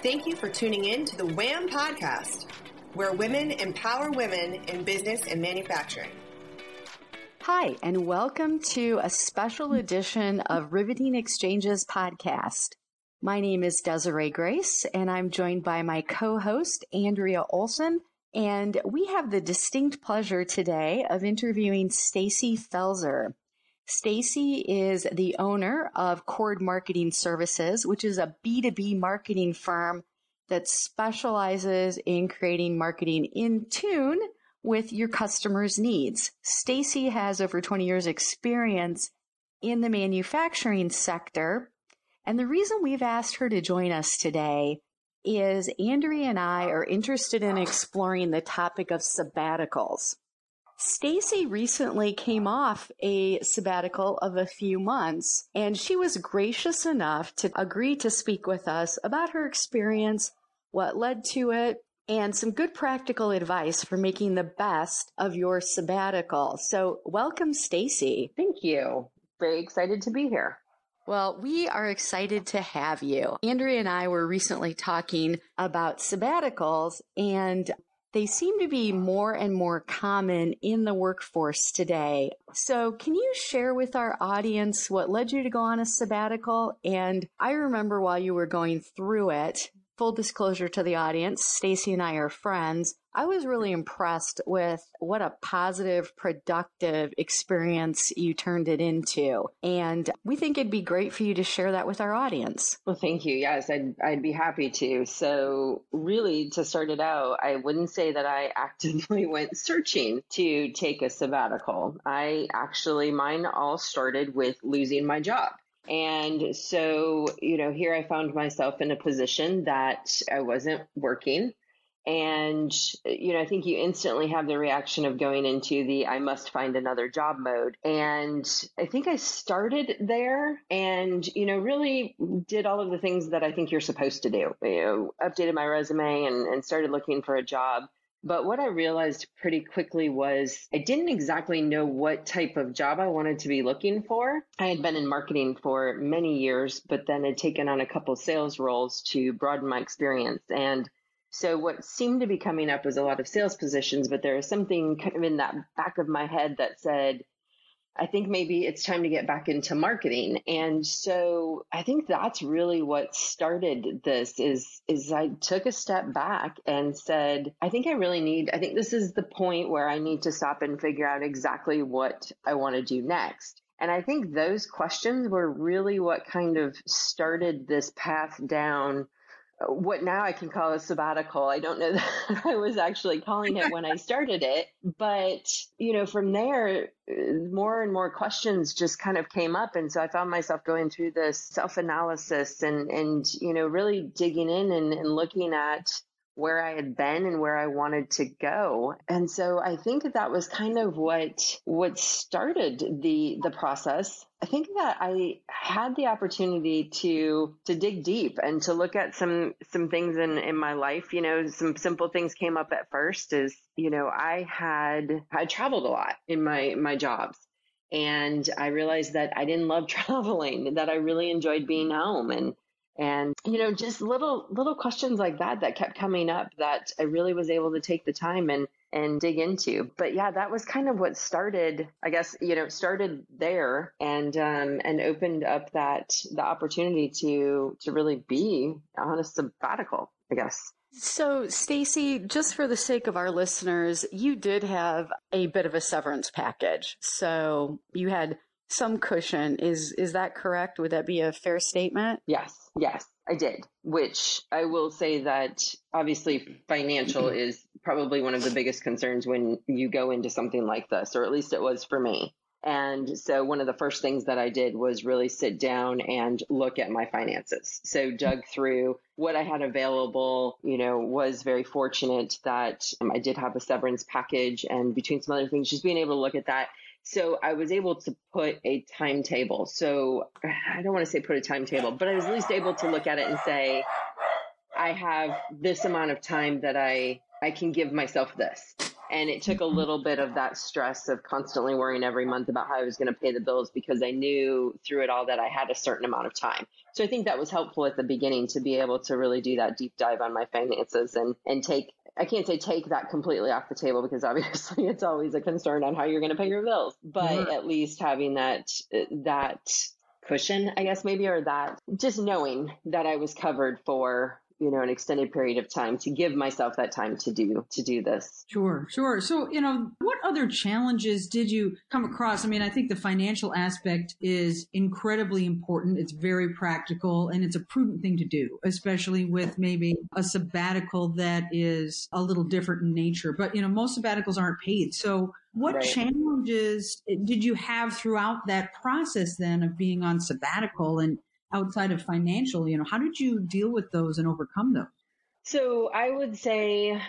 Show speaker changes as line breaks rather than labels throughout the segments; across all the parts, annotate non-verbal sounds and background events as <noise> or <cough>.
Thank you for tuning in to the WHAM podcast, where women empower women in business and manufacturing.
Hi, and welcome to a special edition of Riveting Exchanges podcast. My name is Desiree Grace, and I'm joined by my co-host, Andrea Olson, and we have the distinct pleasure today of interviewing Stacy Felzer. Stacy is the owner of Cord Marketing Services, which is a B2B marketing firm that specializes in creating marketing in tune with your customers' needs. Stacy has over 20 years experience in the manufacturing sector. And the reason we've asked her to join us today is Andrea and I are interested in exploring the topic of sabbaticals. Stacy recently came off a sabbatical of a few months and she was gracious enough to agree to speak with us about her experience, what led to it, and some good practical advice for making the best of your sabbatical. So welcome, Stacy.
Thank you. Very excited to be here.
Well, we are excited to have you. Andrea and I were recently talking about sabbaticals and they seem to be more and more common in the workforce today. So can you share with our audience what led you to go on a sabbatical? And I remember while you were going through it, full disclosure to the audience, Stacy and I are friends. I was really impressed with what a positive, productive experience you turned it into. And we think it'd be great for you to share that with our audience.
Well, thank you. Yes, I'd, I'd be happy to. So, really, to start it out, I wouldn't say that I actively <laughs> went searching to take a sabbatical. I actually, mine all started with losing my job. And so, you know, here I found myself in a position that I wasn't working. And, you know, I think you instantly have the reaction of going into the I must find another job mode. And I think I started there and, you know, really did all of the things that I think you're supposed to do. You know, updated my resume and, and started looking for a job. But what I realized pretty quickly was I didn't exactly know what type of job I wanted to be looking for. I had been in marketing for many years, but then had taken on a couple sales roles to broaden my experience. And so what seemed to be coming up was a lot of sales positions, but there was something kind of in that back of my head that said, I think maybe it's time to get back into marketing. And so I think that's really what started this is is I took a step back and said, I think I really need I think this is the point where I need to stop and figure out exactly what I want to do next. And I think those questions were really what kind of started this path down what now I can call a sabbatical. I don't know <laughs> that I was actually calling it when I <laughs> started it, but you know, from there, uh, more and more questions just kind of came up. And so I found myself going through this self analysis and, and, you know, really digging in and, and looking at where I had been and where I wanted to go. And so I think that, that was kind of what what started the the process. I think that I had the opportunity to to dig deep and to look at some some things in in my life, you know, some simple things came up at first is, you know, I had I traveled a lot in my my jobs. And I realized that I didn't love <laughs> traveling, that I really enjoyed being home and and you know just little little questions like that that kept coming up that i really was able to take the time and and dig into but yeah that was kind of what started i guess you know started there and um and opened up that the opportunity to to really be on a sabbatical i guess
so, Stacy, just for the sake of our listeners, you did have a bit of a severance package. So, you had some cushion. Is is that correct? Would that be a fair statement?
Yes, yes, I did. Which I will say that obviously financial <clears throat> is probably one of the biggest concerns when you go into something like this, or at least it was for me. And so one of the first things that I did was really sit down and look at my finances. So dug through what I had available, you know, was very fortunate that um, I did have a severance package and between some other things, just being able to look at that so I was able to put a timetable. So <sighs> I don't want to say put a timetable, but I was at least able to look at it and say, I have this amount of time that I, I can give myself this. And it took a mm-hmm. little bit of that stress of constantly worrying every month about how I was going to pay the bills because I knew through it all that I had a certain amount of time. So I think that was helpful at the beginning to be able to really do that deep dive on my finances and, and take I can't say take that completely off the table because obviously <laughs> it's always a concern on how you're going to pay your bills, but mm-hmm. at least having that that cushion, I guess maybe, or that just knowing that I was covered for you know an extended period of time to give myself that time to do to do this.
Sure sure. So you know what other challenges did you come across? I mean i think the financial aspect is incredibly important. It's very practical and it's a prudent thing to do especially with maybe a sabbatical that is a little different in nature. But you know most sabbaticals aren't paid. So what right. challenges did you have throughout that process then of being on sabbatical and outside of financial, you know, how did you deal with those and overcome those?
So I would say,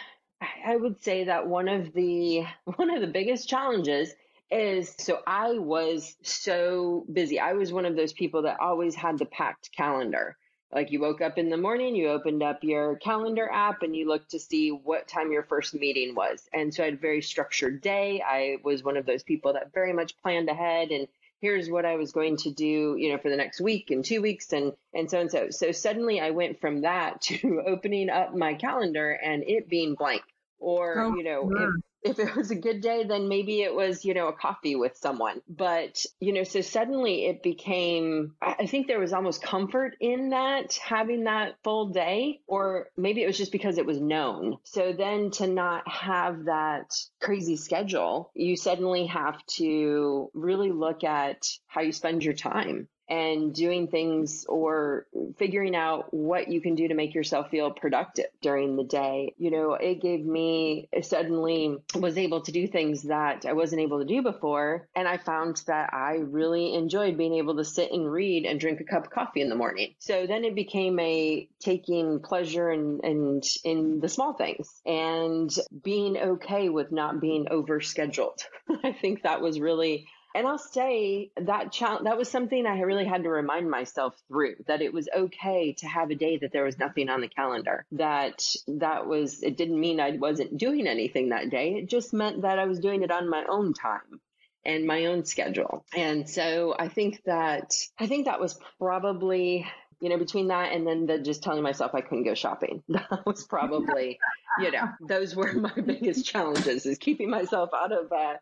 I would say that one of the <laughs> one of the biggest challenges is so I was so busy. I was one of those people that always had the packed calendar. Like you woke up in the morning, you opened up your calendar app and you looked to see what time your first meeting was. And so I had a very structured day. I was one of those people that very much planned ahead and here's what I was going to do, you know, for the next week and two weeks and and so and so. So suddenly I went from that <laughs> to opening up my calendar and it being blank. Or, oh, you know, if, if it was a good day, then maybe it was, you know, a coffee with someone. But, you know, so suddenly it became, I think there was almost comfort in that, having that full day, or maybe it was just because it was known. So then to not have that crazy schedule, you suddenly have to really look at how you spend your time and doing things or figuring out what you can do to make yourself feel productive during the day. You know, it gave me suddenly was able to do things that I wasn't able to do before. And I found that I really enjoyed being able to sit and read and drink a cup of coffee in the morning. So then it became a taking pleasure and in, in, in the small things and being okay with not being overscheduled. <laughs> I think that was really and I'll say that challenge, that was something I really had to remind myself through that it was okay to have a day that there was nothing on the calendar. That that was it didn't mean I wasn't doing anything that day. It just meant that I was doing it on my own time and my own schedule. And so I think that I think that was probably you know, between that and then the just telling myself I couldn't go shopping, <laughs> that was probably, you know, those were <laughs> my biggest challenges is keeping myself out of uh,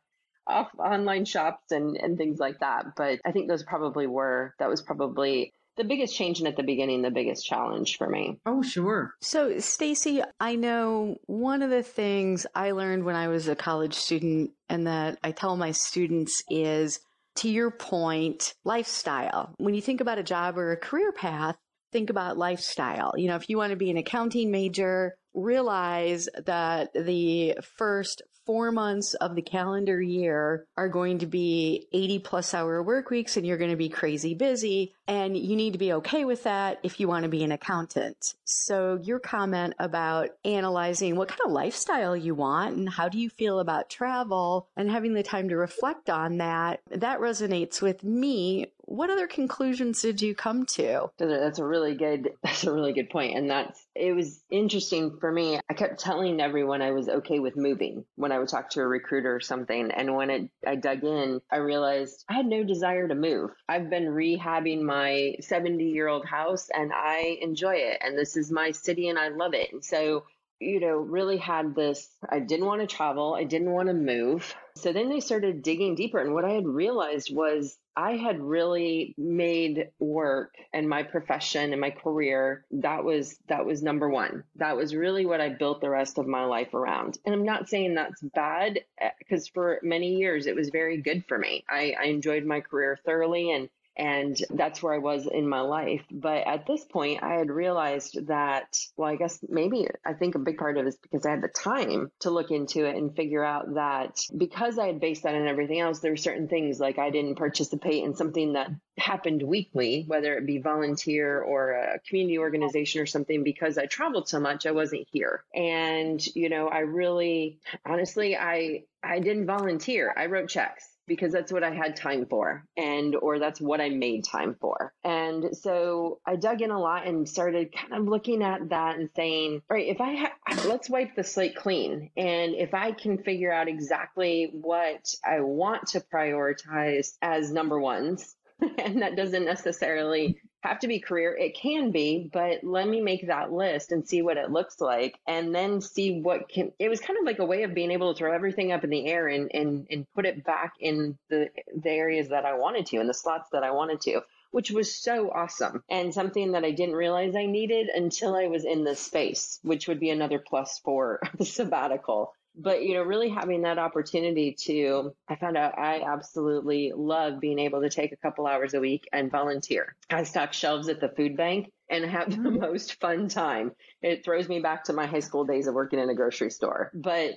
off online shops and, and things like that. But I think those probably were, that was probably the biggest change and at the beginning the biggest challenge for me.
Oh, sure.
So, Stacy, I know one of the things I learned when I was a college student and that I tell my students is to your point, lifestyle. When you think about a job or a career path, think about lifestyle. You know, if you want to be an accounting major, realize that the first four months of the calendar year are going to be 80 plus hour work weeks and you're going to be crazy busy. And you need to be okay with that if you want to be an accountant. So your comment about analyzing what kind of lifestyle you want and how do you feel about travel and having the time to reflect on that, that resonates with me what other conclusions did you come to?
That's a really good <laughs> that's a really good point. And that's it was interesting for me. I kept telling everyone I was okay with moving when I would talk to a recruiter or something. And when it, I dug in, I realized I had no desire to move. I've been rehabbing my 70 year old house and I enjoy it. And this is my city and I love it. And so you know, really had this I didn't want to travel, I didn't want to move. So then they started digging deeper. And what I had realized was I had really made work and my profession and my career that was that was number 1. That was really what I built the rest of my life around. And I'm not saying that's bad eh, because for many years it was very good for me. I, I enjoyed my career thoroughly and and that's where I was in my life. But at this point, I had realized that, well, I guess maybe I think a big part of it is because I had the time to look into it and figure out that because I had based that on everything else, there were certain things like I didn't participate in something that happened weekly, whether it be volunteer or a community organization or something, because I traveled so much, I wasn't here. And, you know, I really, honestly, I, I didn't volunteer. I wrote checks because that's what I had time for and or that's what I made time for. And so I dug in a lot and started kind of looking at that and saying, all right, if I ha- let's wipe the slate clean and if I can figure out exactly what I want to prioritize as number ones <laughs> and that doesn't necessarily have to be career. It can be, but let me make that list and see what it looks like and then see what can it was kind of like a way of being able to throw everything up in the air and and, and put it back in the the areas that I wanted to and the slots that I wanted to which was so awesome and something that I didn't realize I needed until I was in this space, which would be another plus for <laughs> sabbatical but you know really having that opportunity to i found out i absolutely love being able to take a couple hours a week and volunteer. I stock shelves at the food bank and have the mm-hmm. most fun time. It throws me back to my high school days of working in a grocery store. But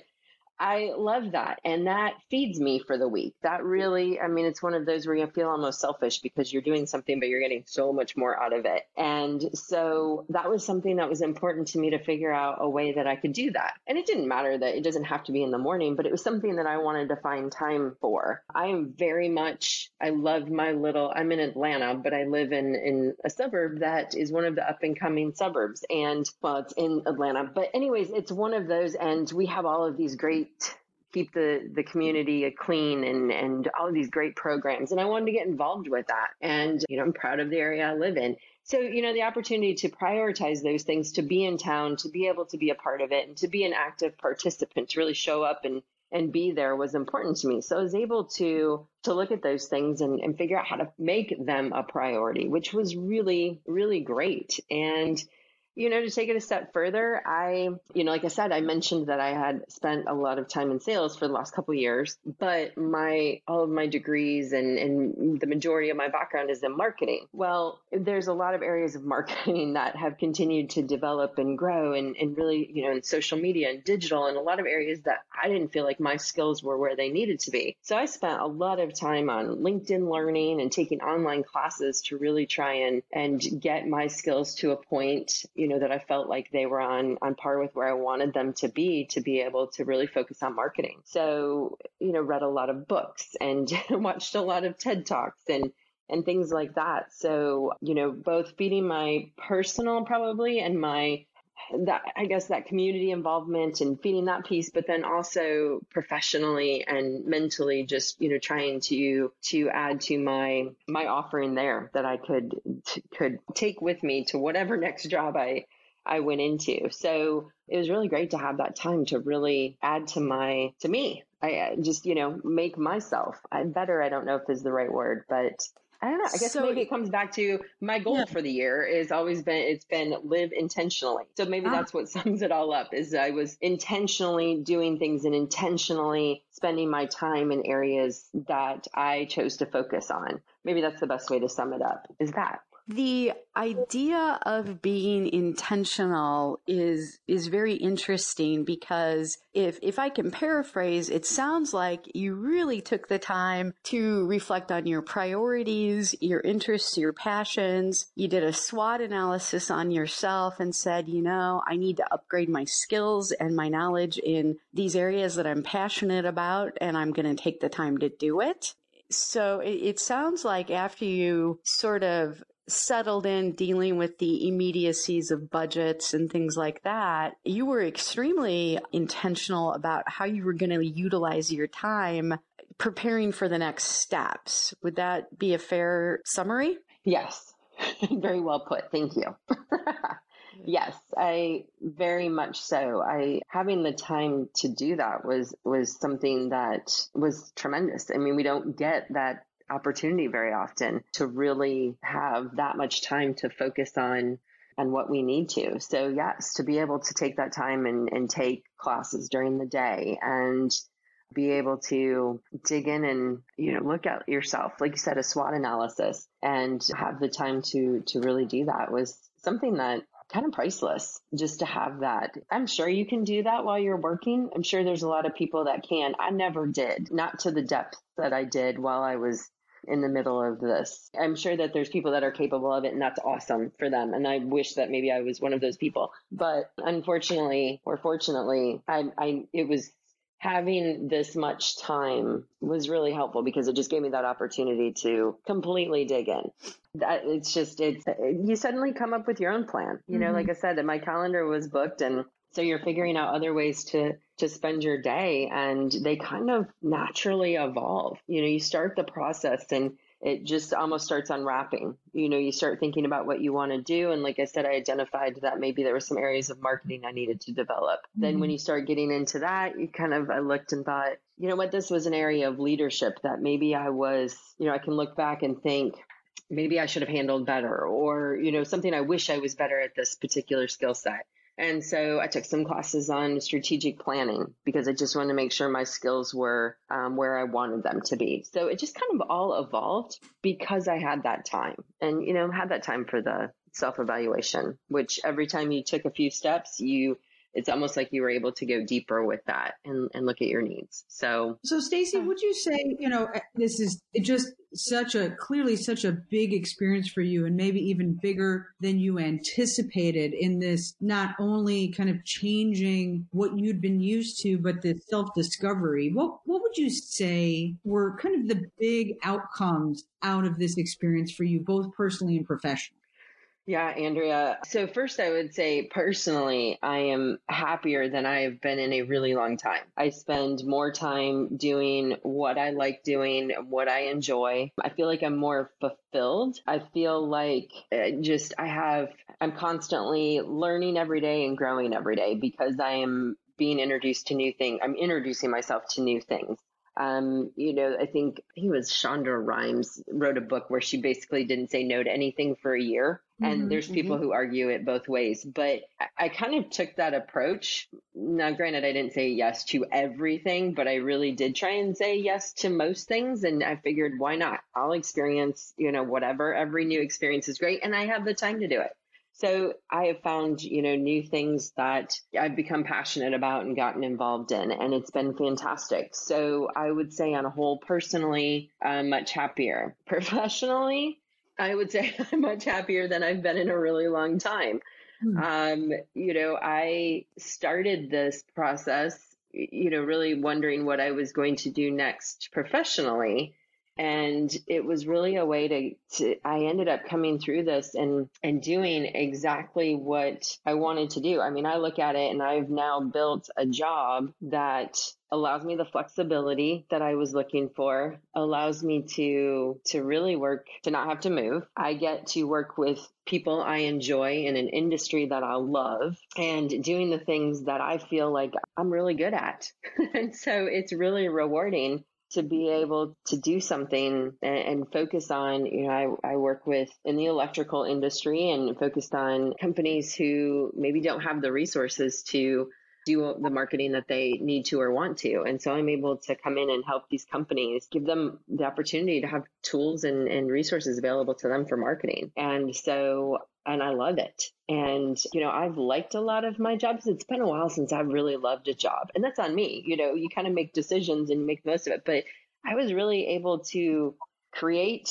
I love that. And that feeds me for the week. That really, I mean, it's one of those where you feel almost selfish because you're doing something, but you're getting so much more out of it. And so that was something that was important to me to figure out a way that I could do that. And it didn't matter that it doesn't have to be in the morning, but it was something that I wanted to find time for. I am very much, I love my little, I'm in Atlanta, but I live in, in a suburb that is one of the up and coming suburbs. And well, it's in Atlanta. But anyways, it's one of those. And we have all of these great keep the the community clean and and all of these great programs. And I wanted to get involved with that. And you know I'm proud of the area I live in. So you know the opportunity to prioritize those things to be in town to be able to be a part of it and to be an active participant to really show up and and be there was important to me. So I was able to to look at those things and, and figure out how to make them a priority which was really really great. And you know, to take it a step further, I, you know, like I said, I mentioned that I had spent a lot of time in sales for the last couple years, but my all of my degrees and, and the majority of my background is in marketing. Well, there's a lot of areas of <laughs> marketing that have continued to develop and grow and, and really, you know, in social media and digital and a lot of areas that I didn't feel like my skills were where they needed to be. So I spent a lot of time on LinkedIn learning and taking online classes to really try and and get my skills to a point you know, that I felt like they were on, on par with where I wanted them to be to be able to really focus on marketing. So, you know, read a lot of books and <laughs> watched a lot of TED Talks and, and things like that. So, you know, both feeding my personal probably and my that I guess that community involvement and feeding that piece, but then also professionally and mentally, just you know, trying to to add to my my offering there that I could t- could take with me to whatever next job I I went into. So it was really great to have that time to really add to my to me. I just you know make myself I better. I don't know if is the right word, but I don't know. I guess so, maybe it comes back to my goal yeah. for the year is always been it's been live intentionally. So maybe ah. that's what <laughs> sums it all up is I was intentionally doing things and intentionally spending my time in areas that I chose to focus on. Maybe that's the best way to sum it up. Is that
the idea of being intentional is is very interesting because if if I can paraphrase, it sounds like you really took the time to reflect on your priorities, your interests, your passions. You did a SWOT analysis on yourself and said, you know, I need to upgrade my skills and my knowledge in these areas that I'm passionate about and I'm going to take the time to do it. So it, sounds like after you sort of settled in dealing with the immediacies of budgets and things like that, you were extremely intentional about how you were going to utilize your time preparing for the next steps. Would that be a fair summary?
Yes. <laughs> Very well put. Thank you. <laughs> yes, I very much so. I having the time to do that was was something that was tremendous. I mean, we don't get that opportunity very often to really have that much time to focus on on what we need to. So yes, to be able to take that time and, and take classes during the day and be able to dig in and you know look at yourself like you said a SWOT analysis and have the time to to really do that was something that kind of priceless just to have that. I'm sure you can do that while you're working. I'm sure there's a lot of people that can. I never did, not to the depth that I did while I was in the middle of this. I'm sure that there's people that are capable of it and that's awesome for them. And I wish that maybe I was one of those people. But unfortunately or fortunately, I, I, it was having this much time was really helpful because it just gave me that opportunity to completely dig in. That it's just it's you suddenly come up with your own plan. You know, mm-hmm. like I said, that my calendar was booked and so you're figuring out other ways to to spend your day and they kind of naturally evolve. You know, you start the process and it just almost starts unwrapping. You know, you start thinking about what you want to do. And like I said, I identified that maybe there were some areas of marketing I needed to develop. Mm-hmm. Then when mm-hmm. you start getting into that, you kind of, I looked and thought, you know what, this was an area of leadership that maybe I was, you know, I can look back and think, maybe I should have handled better or, you know, something I wish I was better at this particular skill set. And so I took some classes on strategic planning because I just wanted to make sure my skills were um, where I wanted them to be. So it just kind of all evolved because I had that time and, you know, had that time for the self evaluation, which every time you took a few steps, you it's almost like you were able to go deeper with that and, and look at your needs. So,
so Stacy, would you say, you know, eh, this is just such a clearly such a big experience for you and maybe even bigger than you anticipated in this not only kind of changing what you'd been used to, but the self discovery. What, what would you say were kind of the big outcomes out of this experience for you, both personally and professionally?
Yeah, Andrea. So, first, I would say personally, I am happier than I have been in a really long time. I spend more time doing what I like doing, what I enjoy. I feel like I'm more fulfilled. I feel like uh, just I have, I'm constantly learning every day and growing every day because I am being introduced to new things. I'm introducing myself to new things. Um, you know, I think he was Shonda Rhimes wrote a book where she basically didn't say no to anything for a year. And mm-hmm, there's people mm-hmm. who argue it both ways, but I, I kind of took that approach. Now, granted, I didn't say yes to everything, but I really did try and say yes to most things. And I figured, why not? I'll experience, you know, whatever. Every new experience is great, and I have the time to do it. So I have found, you know, new things that I've become passionate about and gotten involved in, and it's been fantastic. So I would say, on a whole, personally, I'm much happier. <laughs> Professionally, I would say <laughs> I'm much happier than I've been in a really long time. Hmm. Um, you know, I started this process, you know, really wondering what I was going to do next professionally and it was really a way to, to i ended up coming through this and and doing exactly what i wanted to do i mean i look at it and i've now built a job that allows me the flexibility that I was looking for, allows me to to really work to not have to move. I get to work with people I enjoy in an industry that I love and doing the things that I feel like I'm really good at. <laughs> and so it's really rewarding to be able to do something and, and, focus on, you know, I, I work with in the electrical industry and focused on companies who maybe don't have the resources to do the marketing that they need to or want to. And so I'm able to come in and help these companies, give them the opportunity to have tools and, and resources available to them for marketing. And so and I love it. And, you know, I've liked a lot of my jobs. It's been a while since I've really loved a job. And that's on me. You know, you kind of make decisions and you make the most of it. But I was really able to create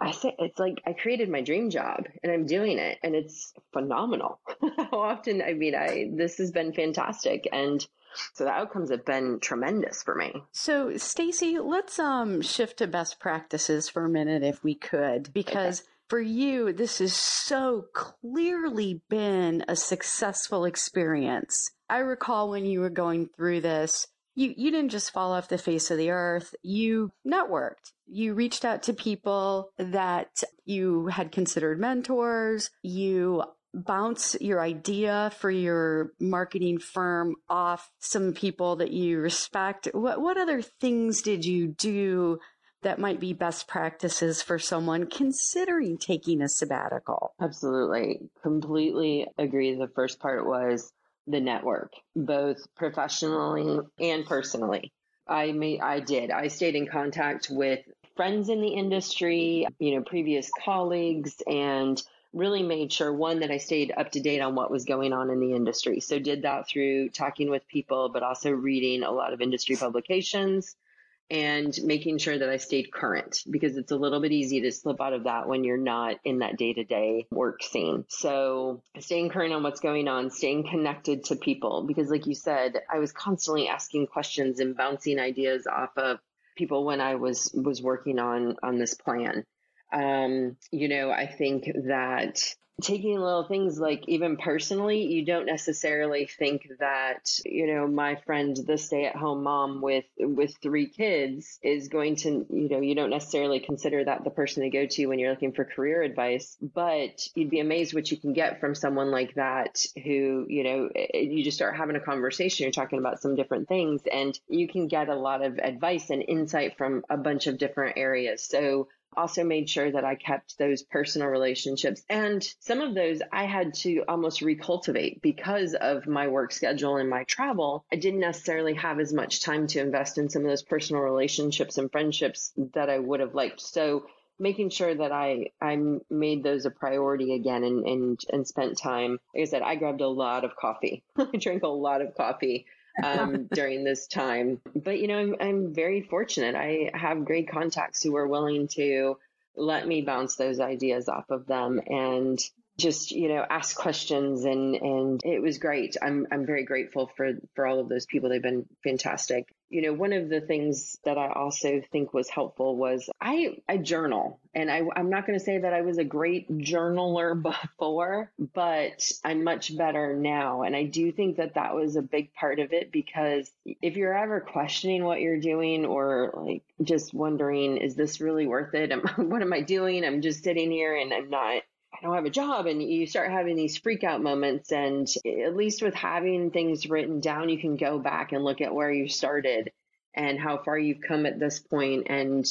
I say it's like I created my dream job and I'm doing it and it's phenomenal. <laughs> How often I mean I this has been fantastic and so the outcomes have been tremendous for me.
So Stacy, let's um shift to best practices for a minute if we could because okay for you, this has so clearly been a successful experience. I recall when you were going through this, you, you didn't just fall off the face of the earth. You networked. You reached out to people that you had considered mentors. You bounce your idea for your marketing firm off some people that you respect. What, what other things did you do that might be best practices for someone considering taking a sabbatical?
Absolutely. Completely agree. The first part was the network, both professionally and personally. I made, I did. I stayed in contact with friends in the industry, you know, previous colleagues and really made sure one that I stayed up to date on what was going on in the industry. So did that through talking with people but also reading a lot of industry publications and making sure that I stayed current because it's a little bit easy to slip out of that when you're not in that day to day work scene. So staying current on what's going on, staying connected to people because like you said, I was constantly asking questions and bouncing ideas off of people when I was was working on on this plan. Um, you know, I think that taking little things like even personally you don't necessarily think that you know my friend the stay at home mom with with three kids is going to you know you don't necessarily consider that the person to go to when you're looking for career advice but you'd be amazed what you can get from someone like that who you know you just start having a conversation you're talking about some different things and you can get a lot of advice and insight from a bunch of different areas. So also made sure that I kept those personal relationships. And some of those I had to almost recultivate because of my work schedule and my travel. I didn't necessarily have as much time to invest in some of those personal relationships and friendships that I would have liked. So making sure that I I made those a priority again and and and spent time. Like I said, I grabbed a lot of coffee. <laughs> I drank a lot of coffee um, <laughs> during this time. But, you know, I'm, I'm very fortunate. I have great contacts who are willing to let me bounce those ideas off of them and just you know ask questions and and it was great i'm i'm very grateful for for all of those people they've been fantastic you know, one of the things that I also think was helpful was I, I journal and I, I'm not going to say that I was a great journaler <laughs> before, but I'm much better now. And I do think that that was a big part of it because if you're ever questioning what you're doing or like just wondering, is this really worth it? am, <laughs> what am I doing? I'm just sitting here and I'm not I don't have a job. And you start having these freak out moments. And at least with having things written down, you can go back and look at where you started and how far you've come at this point. And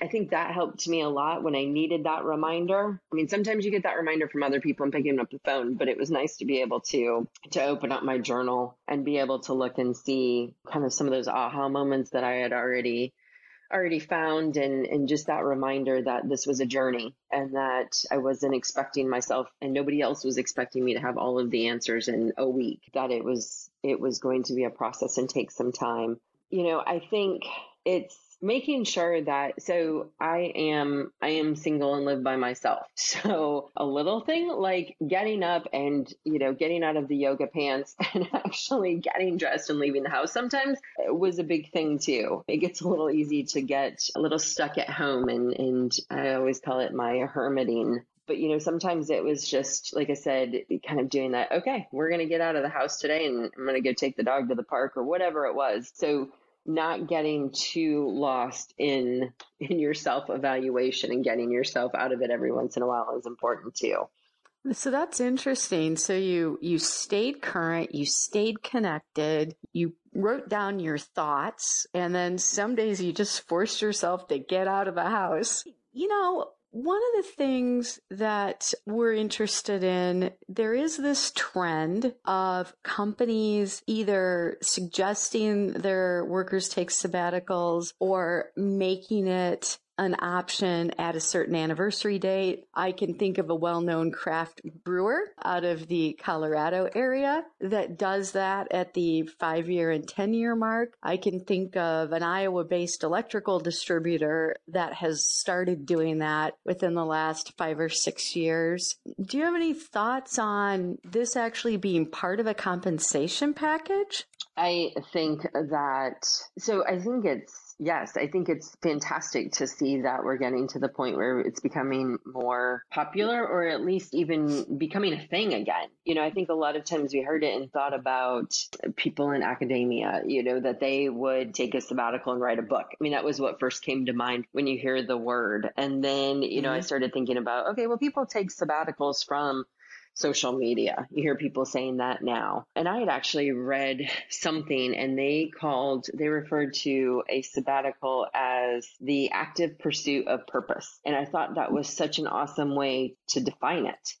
I think that helped me a lot when I needed that reminder. I mean, sometimes you get that reminder from other people and picking up the phone, but it was nice to be able to to open up my journal and be able to look and see kind of some of those aha moments that I had already already found and and just that reminder that this was a journey and that I wasn't expecting myself and nobody else was expecting me to have all of the answers in a week that it was it was going to be a process and take some time. You know I think it's making sure that so i am i am single and live by myself. <laughs> So a little thing like getting up and you know getting out of the yoga pants <laughs> and actually getting dressed and leaving the house sometimes was a big thing too. It gets a little easy to get a little stuck at home and and i always call it my hermiting. But you know sometimes it was just like i said kind of doing that okay we're going to get out of the house today and i'm going to go take the dog to the park or whatever it was. So not getting too lost in in your self evaluation and getting yourself out of it every once in a while is important too.
So that's interesting. So you you stayed current, you stayed connected, you wrote down your thoughts, and then some days you just forced yourself to get out of the house. You know, one of the things that we're interested in, there is this trend of companies either suggesting their workers take sabbaticals or making it an option at a certain anniversary date. I can think of a well-known craft brewer out of the Colorado area that does that at the five year and 10 year mark. I can think of an Iowa based electrical distributor that has started doing that within the last five or six years. Do you have any thoughts on this actually being part of a compensation package?
I think that, so I think it's Yes, I think it's fantastic to see that we're getting to the point where it's becoming more popular or at least even becoming a thing again. You know, I think a lot of times we heard it and thought about people in academia, you know, that they would take a sabbatical and write a book. I mean, that was what first came to mind when you hear the word. And then, you know, mm-hmm. I started thinking about, okay, well, people take sabbaticals from social media. You hear people saying that now. And I had actually read something and they called, they referred to a sabbatical as the active pursuit of purpose. And I thought that was such an awesome way to define it.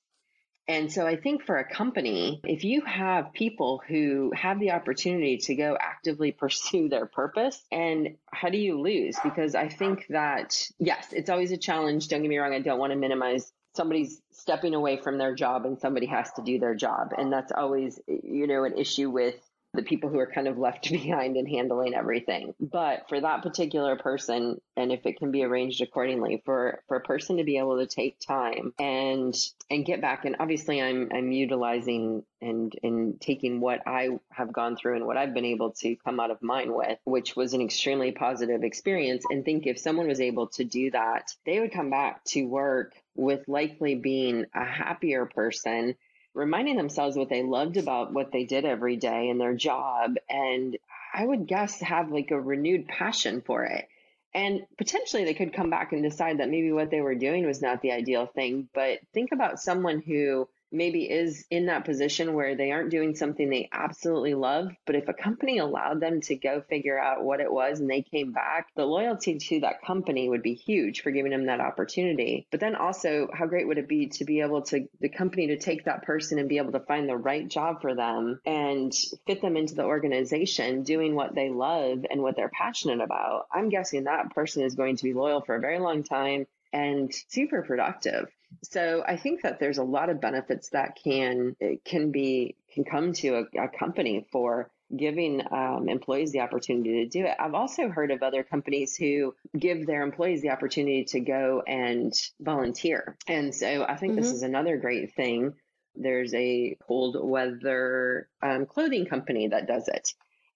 And so I think for a company, if you have people who have the opportunity to go actively <laughs> pursue their purpose, and how do you lose? Because I think that, yes, it's always a challenge. Don't get me wrong. I don't want to minimize somebody's stepping away from their job and somebody has to do their job. And that's always, you know, an issue with the people who are kind of left <laughs> behind and handling everything. But for that particular person, and if it can be arranged accordingly, for for a person to be able to take time and and get back, and obviously I'm I'm utilizing and and taking what I have gone through and what I've been able to come out of mine with, which was an extremely positive experience. And think if someone was able to do that, they would come back to work with likely being a happier person reminding themselves what they loved about what they did every day in their job. And I would guess have like a renewed passion for it. And potentially they could come back and decide that maybe what they were doing was not the ideal thing. But think about someone who maybe is in that position where they aren't doing something they absolutely love. But if a company allowed them to go figure out what it was and they came back, the loyalty to that company would be huge for giving them that opportunity. But then also, how great would it be to be able to, the company to take that person and be able to find the right job for them and fit them into the organization doing what they love and what they're passionate about? I'm guessing that person is going to be loyal for a very long time and super productive. So I think that there's a lot of benefits that can can be can come to a, a company for giving um, employees the opportunity to do it. I've also heard of other companies who give their employees the opportunity to go and volunteer. And so I think mm-hmm. this is another great thing. There's a cold weather um, clothing company that does it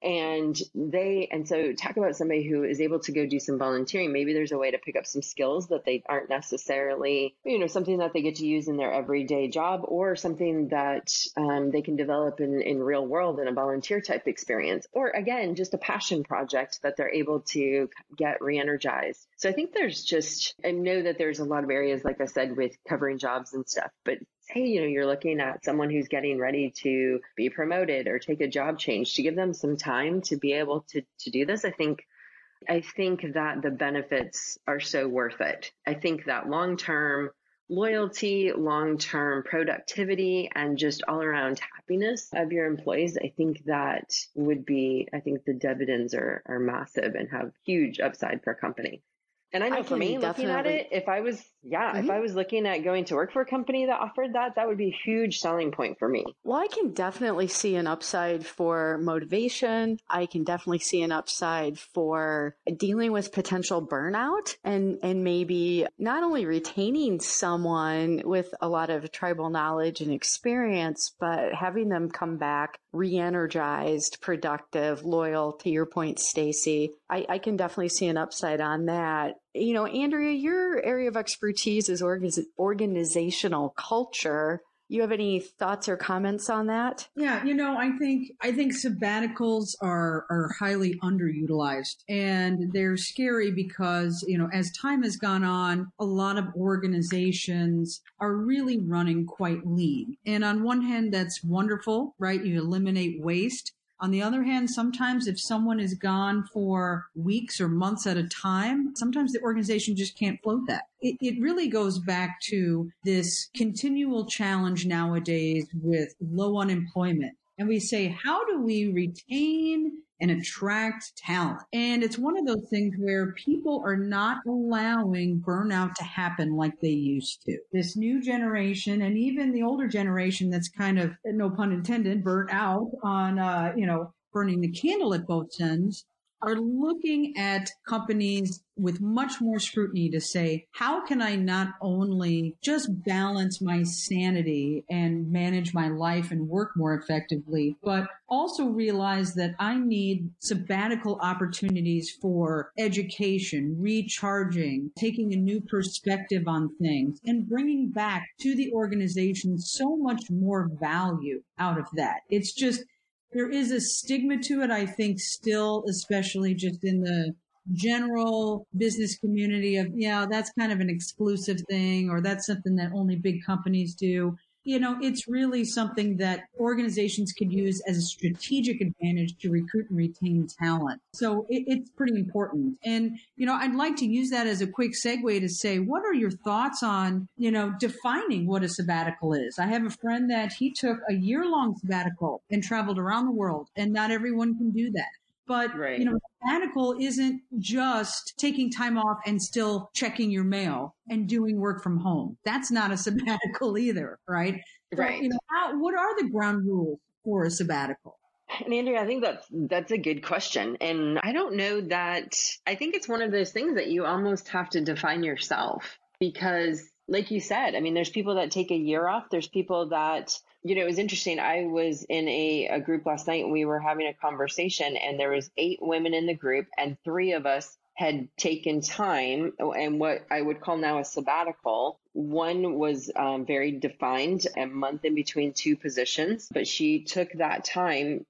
and they and so talk about somebody who is able to go do some volunteering. Maybe there's a way to pick up some skills that they aren't necessarily you know something that they get to use in their everyday job or something that um, they can develop in in real world in a volunteer type experience. Or again just a passion project that they're able to get re-energized. So i think there's just i know that there's a lot of areas like i said with covering jobs and stuff but say, you know, you're looking at someone who's getting ready to be promoted or take a job change, to give them some time to be able to, to do this, I think I think that the benefits are so worth it. I think that long term loyalty, long term productivity, and just all around happiness of your employees, I think that would be, I think the dividends are, are massive and have huge upside for a company. And I know I for me, looking at it, if I was, yeah, mm-hmm. if I was looking at going to work for a company that offered that, that would be a huge selling point for me.
Well, I can definitely see an upside for motivation. I can definitely see an upside for dealing with potential burnout and, and maybe not only retaining someone with a lot of tribal knowledge and experience, but having them come back re-energized, productive, loyal to your point, Stacy. I, I, can definitely see an upside on that. You know, Andrea, your area of expertise is organizational culture you have any thoughts or comments on that?
Yeah, you know, I think I think sabbaticals are are highly underutilized and they're scary because, you know, as time has gone on, a lot of organizations are really running quite lean. And on one hand that's wonderful, right? You eliminate waste, on the other hand, sometimes if someone is gone for weeks or months at a time, sometimes the organization just can't float that. It, it really goes back to this continual challenge nowadays with low unemployment. And we say, how do we retain and attract talent. And it's one of those things where people are not allowing burnout to happen like they used to. This new generation and even the older generation that's kind of, no pun intended, burnt out on, uh, you know, burning the candle at both ends are looking at companies with much more scrutiny to say, how can I not only just balance my sanity and manage my life and work more effectively, but also realize that I need sabbatical opportunities for education, recharging, taking a new perspective on things and bringing back to the organization so much more value out of that. It's just, there is a stigma to it, I think, still, especially just in the general business community of, yeah, that's kind of an exclusive thing, or that's something that only big companies do you know, it's really something that organizations could use as a strategic advantage to recruit and retain talent. So it, it's pretty important. And, you know, I'd like to use that as a quick segue to say, what are your thoughts on, you know, defining what a sabbatical is? I have a friend that he took a year long sabbatical and traveled around the world and not everyone can do that. But, right. you know, sabbatical isn't just taking time off and still checking your mail and doing work from home. That's not a <laughs> sabbatical either, right?
Right.
So, you know, how, what are the ground rules for a sabbatical?
And Andrea, I think that's that's a good question. And I don't know that I think it's one of those things that you almost have to define yourself because like you said, I mean there's people that take a year off, there's people that you know, it was interesting. I was in a, a group last night and we were having a conversation and there was eight women in the group and three of us had taken time and what I would call now a sabbatical. One was um, very defined, a month in between two positions, but she took that time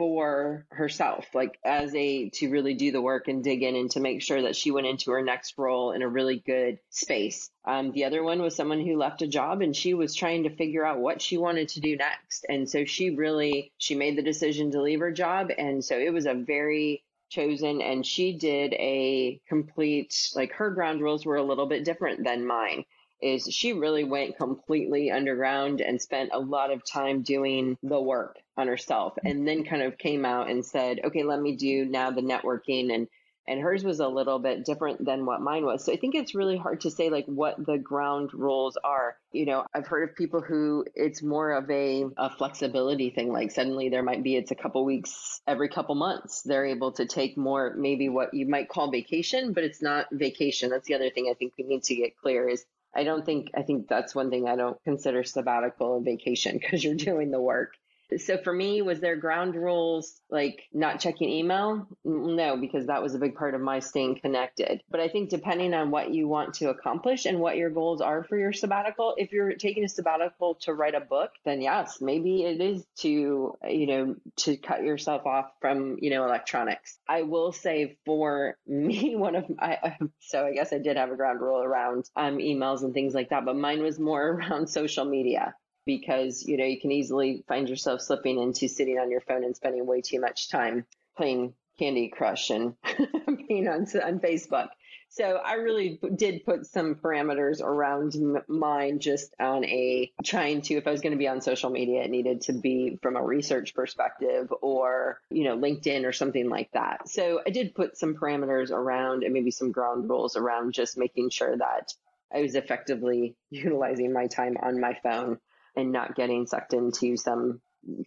for herself, like as a to really do the work and dig in and to make sure that she went into her next role in a really good space. Um, the other one was someone who left a job and she was trying to figure out what she wanted to do next. And so she really she made the decision to leave her job. And so it was a very chosen and she did a complete like her ground rules were a little bit different than mine is she really went completely underground and spent a lot of time doing the work on herself and then kind of came out and said okay let me do now the networking and and hers was a little bit different than what mine was. So I think it's really hard to say like what the ground rules are. You know, I've heard of people who it's more of a, a flexibility thing. Like suddenly there might be it's a couple weeks every couple months. They're able to take more maybe what you might call vacation, but it's not vacation. That's the other thing I think we need to get clear is I don't think I think that's one thing I don't consider sabbatical a vacation because you're doing the work. So for me, was there ground rules like not checking email? No, because that was a big part of my staying connected. But I think depending on what you want to accomplish and what your goals are for your sabbatical, if you're taking a sabbatical to write a book, then yes, maybe it is to, you know, to cut yourself off from, you know, electronics. I will say for <laughs> me, one of my, <laughs> so I guess I did have a ground rule around um, emails and things like that, but mine was more <laughs> around social media because you know you can easily find yourself slipping into sitting on your phone and spending way too much time playing Candy Crush and <laughs> being on on Facebook. So I really did put some parameters around mine just on a trying to, if I was going to be on social media, it needed to be from a research perspective or, you know, LinkedIn or something like that. So I did put some parameters around and maybe some ground rules around just making sure that I was effectively <laughs> utilizing my time on my phone and not getting sucked into some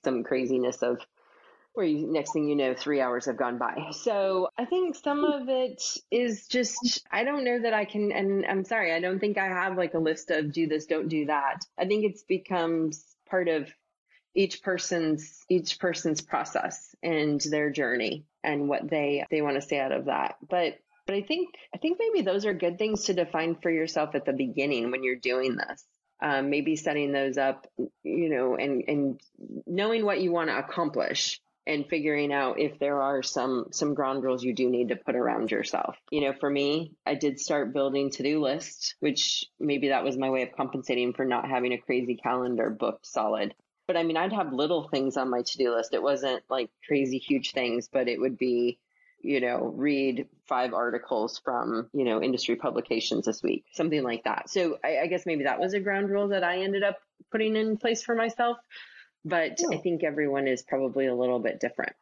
some craziness of where you, next thing you know, three hours have gone by. <laughs> So I think some hmm. of it is just, I don't know that I can, and I'm sorry, I don't think I have like a list of do this, don't do that. I think it's becomes part of each person's, each person's process and their journey and what they, they want to say out of that. But, but I think, I think maybe those are good things to define for yourself at the beginning when you're doing this um, maybe setting those up, you know, and, and knowing what you want to accomplish and figuring out if there are some some ground rules you do need to put around yourself. You know, for me, I did start building to-do lists, which maybe that was my way of compensating for not having a crazy calendar booked solid. But I mean, I'd have little things on my to-do list. It wasn't like crazy huge things, but it would be you know, read five articles from, you know, industry publications this week, something like that. So I, I guess maybe that was a ground rule that I ended up putting in place for myself. But yeah. I think everyone is probably a little bit different.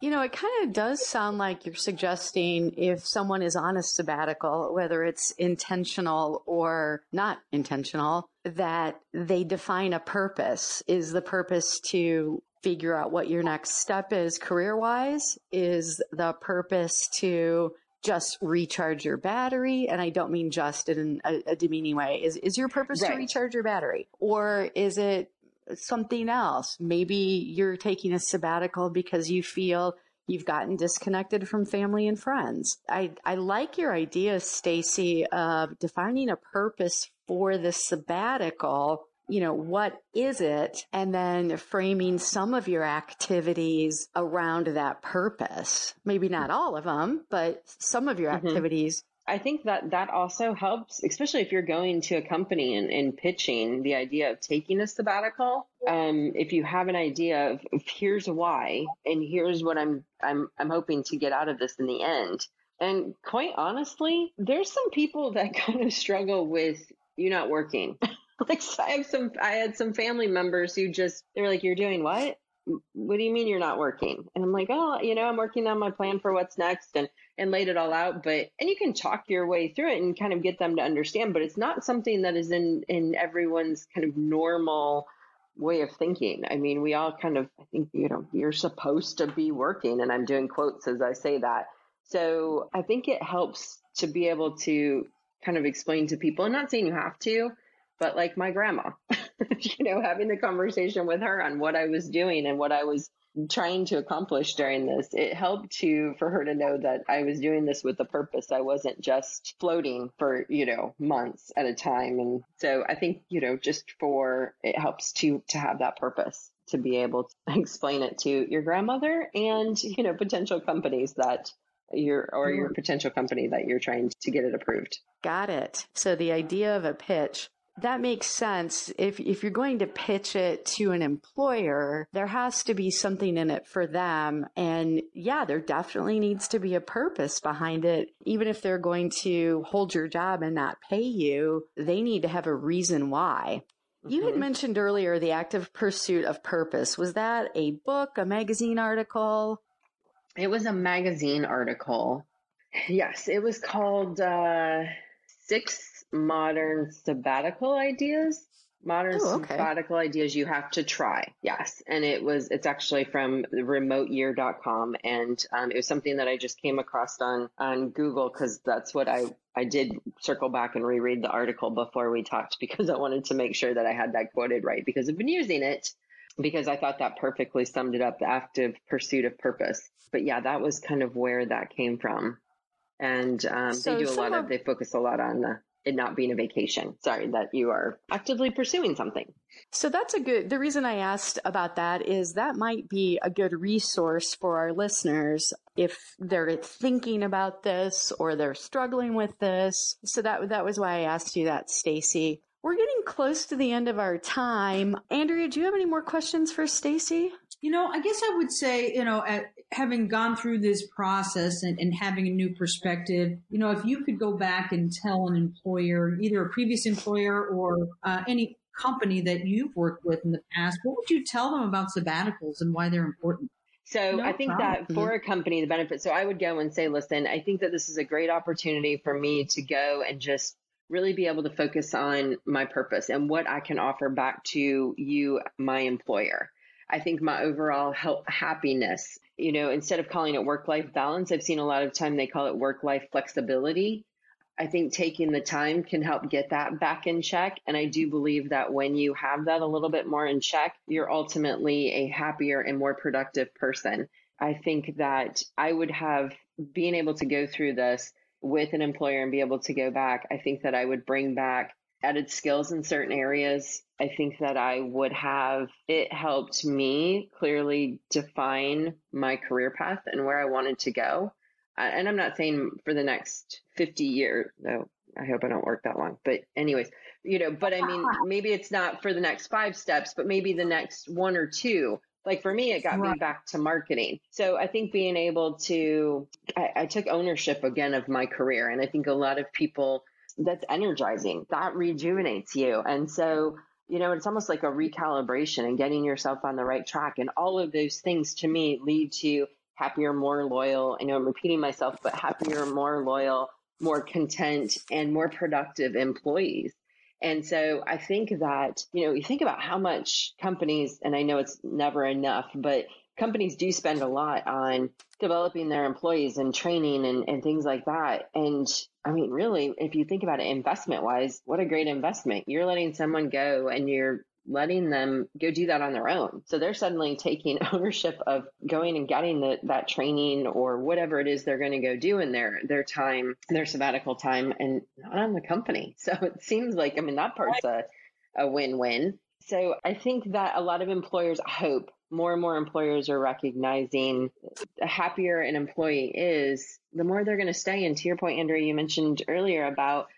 You know, it kind of does sound like you're suggesting if someone is on a sabbatical, whether it's intentional or not intentional, that they define a purpose. Is the purpose to figure out what your next step is career wise? Is the purpose to just recharge your battery? And I don't mean just in a, a demeaning way. Is, is your purpose right. to recharge your battery? Or is it something else? Maybe you're taking a sabbatical because you feel you've gotten disconnected from family and friends. I, I like your idea, Stacy, of defining a purpose for the sabbatical you know, what is it? And then framing some of your activities around that purpose. Maybe not all of them, but some of your mm-hmm. activities.
I think that that also helps, especially if you're going to a company and, and pitching the idea of taking a sabbatical. Um, if you have an idea of, of here's why and here's what I'm I'm I'm hoping to get out of this in the end. And quite honestly, there's some people that <laughs> kind of struggle with you not working. <laughs> like I have some I had some family members who just they're like, You're doing what? What do you mean you're not working? And I'm like, Oh, you know, I'm working on my plan for what's next and and laid it all out. But and you can talk your way through it and kind of get them to understand, but it's not something that is in in everyone's kind of normal way of thinking. I mean, we all kind of, I think, you know, you're supposed to be working, and I'm doing quotes as I say that. So I think it helps to be able to kind of explain to people, I'm not saying you have to, but like my grandma, <laughs> you know, having the conversation with her on what I was doing and what I was trying to accomplish during this, it helped to for her to know that I was doing this with a purpose. I wasn't just floating for, you know, months at a time. And so I think, you know, just for it helps to to have that purpose to be able to <laughs> explain it to your grandmother and, you know, potential companies that your or your mm-hmm. potential company that you're trying to get it approved.
Got it. So the idea of a pitch that makes sense. If if you're going to pitch it to an employer, there has to be something in it for them. And yeah, there definitely needs to be a purpose behind it. Even if they're going to hold your job and not pay you, they need to have a reason why. You had mm-hmm. mentioned earlier the active pursuit of purpose. Was that a book, a magazine article?
It was a magazine article. Yes, it was called uh, Six modern sabbatical ideas modern oh, okay. sabbatical ideas you have to try. Yes. And it was it's actually from remoteyear.com and um, it was something that i just came across on on google because that's what i i did circle back and reread the article before we talked <laughs> because i wanted to make sure that i had that quoted right because i've been using it because i thought that perfectly summed it up the active pursuit of purpose. But yeah that was kind of where that came from. And um, so they do a lot of, of they focus a lot on the it not being a vacation. Sorry, that you are actively pursuing something.
So that's a good, the reason I asked about that is that might be a good resource for our listeners if they're thinking about this or they're struggling with this. So that, that was why I asked you that, Stacy. We're getting close to the end of our time. Andrea, do you have any more questions for Stacy?
You know, I guess I would say, you know, at, having gone through this process and, and, having a new perspective, you know, if you could go back and tell an employer, either a previous employer or uh, any company that you've worked with in the past, what would you tell them about sabbaticals and why they're important?
So no I think problem. that for a company, the benefit, so I would go and say, listen, I think that this is a great opportunity for me to go and just really be able to focus on my purpose and what I can offer back to you, my employer. I think my overall health, happiness, you know, instead of calling it work life balance, I've seen a lot of time they call it work life flexibility. I think taking the time can help get that back in check. And I do believe that when you have that a little bit more in check, you're ultimately a happier and more productive person. I think that I would have being able to go through this with an employer and be able to go back. I think that I would bring back added skills in certain areas. I think that I would have it helped me clearly define my career path and where I wanted to go. Uh, and I'm not saying for the next 50 years, no, I hope I don't work that long. But, anyways, you know, but I mean, <laughs> maybe it's not for the next five steps, but maybe the next one or two. Like for me, it got right. me back to marketing. So I think being able to, I, I took ownership again of my career. And I think a lot of people, that's energizing. That rejuvenates you. And so, you know, it's almost like a recalibration and getting yourself on the right track. And all of those things to me lead to happier, more loyal. I know I'm repeating myself, but happier, more loyal, more content, and more productive employees. And so I think that, you know, you think about how much companies, and I know it's never enough, but companies do spend a lot on developing their employees and training and, and things like that. And I mean, really, if you think about it investment wise, what a great investment. You're letting someone go and you're letting them go do that on their own. So they're suddenly taking <laughs> ownership of going and getting the, that training or whatever it is they're going to go do in their, their time, their sabbatical time and not on the company. <laughs> So it seems like, I mean, that part's a, a win-win. So I think that a lot of employers hope more and more employers are recognizing the happier an employee is, the more they're going to stay. And to your point, Andrea, you mentioned earlier about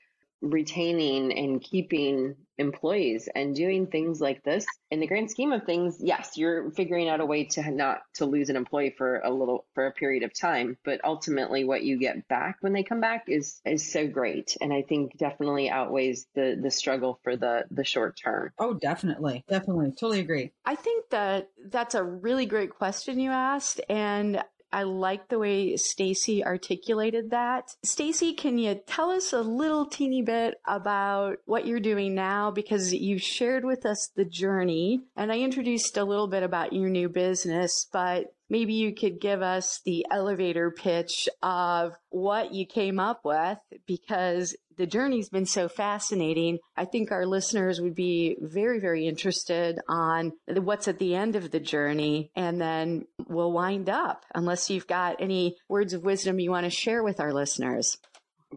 retaining and keeping employees and doing things like this. In the grand scheme of things yes you're figuring out a way to not to lose an employee for a little for a period of time but ultimately what you get back when they come back is is so great. And i think definitely outweighs the the struggle for the the short term.
Oh definitely. Definitely. Totally agree.
I think that that's a really great question you asked. And I like the way Stacy articulated that. Stacy, can you tell us a little teeny bit about what you're doing now? Because you shared with us the journey and I introduced a little bit about your new business, but maybe you could give us the elevator pitch of what you came up with because the journey's been so fascinating. I think our listeners would be very, very interested on what's at the end of the journey. And then we'll wind up unless you've got any words of wisdom you want to share with our listeners.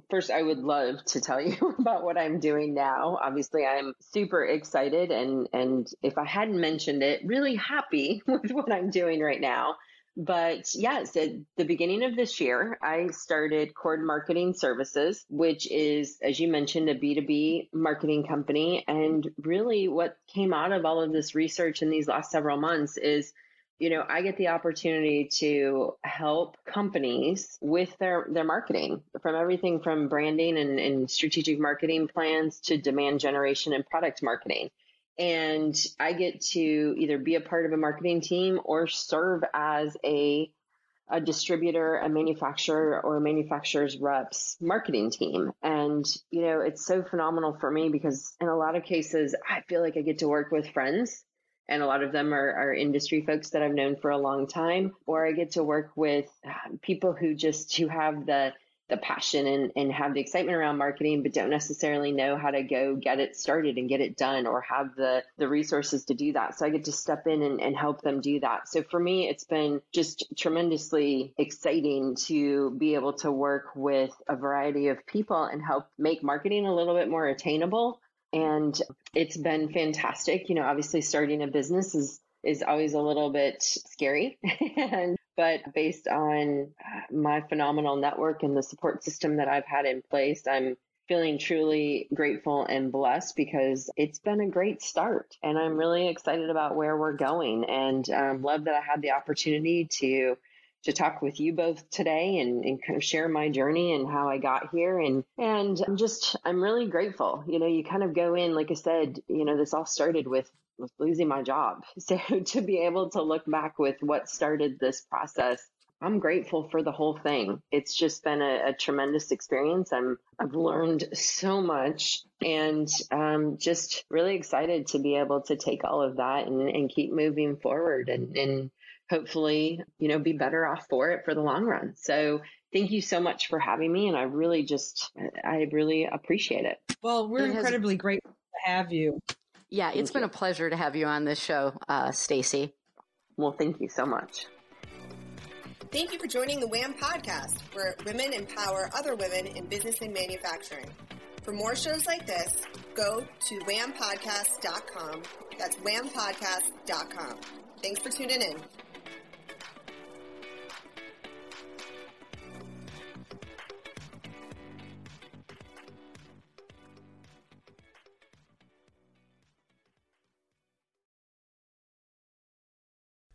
First, I would love to tell you <laughs> about what I'm doing now. Obviously, I'm super excited and and if I hadn't mentioned it, really happy <laughs> with what I'm doing right now. But yes, at the beginning of this year, I started Cord Marketing Services, which is, as you mentioned, a B2B marketing company. And really, what came out of all of this research in these last several months is you know, I get the opportunity to help companies with their, their marketing from everything from branding and, and strategic marketing plans to demand generation and product marketing. And I get to either be a part of a marketing team or serve as a a distributor, a manufacturer, or a manufacturer's reps marketing team. And, you know, it's so phenomenal for me because in a lot of cases, I feel like I get to work with friends. And a lot of them are, are industry folks that I've known for a long time, or I get to work with uh, people who just who have the the passion and, and have the excitement around marketing, but don't necessarily know how to go get it started and get it done or have the, the resources to do that. So I get to step in and, and help them do that. So for me, it's been just tremendously exciting to be able to work with a variety of people and help make marketing a little bit more attainable. And it's been fantastic. You know, obviously starting a business is is always a little bit scary <laughs> and but based on uh, my phenomenal network and the support system that I've had in place, I'm feeling truly grateful and blessed because it's been a great start. And I'm really excited about where we're going and um, love that I had the opportunity to to talk with you both today and, and kind of share my journey and how I got here. And, and I'm just, I'm really grateful. You know, you kind of go in, like I said, you know, this all started with with losing my job. <laughs> So to be able to look back with what started this process, I'm grateful for the whole thing. It's just been a, a tremendous experience. I'm I've learned so much and um, just really excited to be able to take all of that and, and keep moving forward and, and hopefully, you know, be better off for it for the long run. So thank you so much for having me. And I really just, I really appreciate it.
Well, we're incredibly grateful to have you.
Yeah, it's thank been you. a pleasure to have you on this show, uh, Stacy.
Well, thank you so much.
Thank you for joining the WHAM podcast, where women empower other women in business and manufacturing. For more shows like this, go to whampodcast.com. That's whampodcast.com. Thanks for tuning in.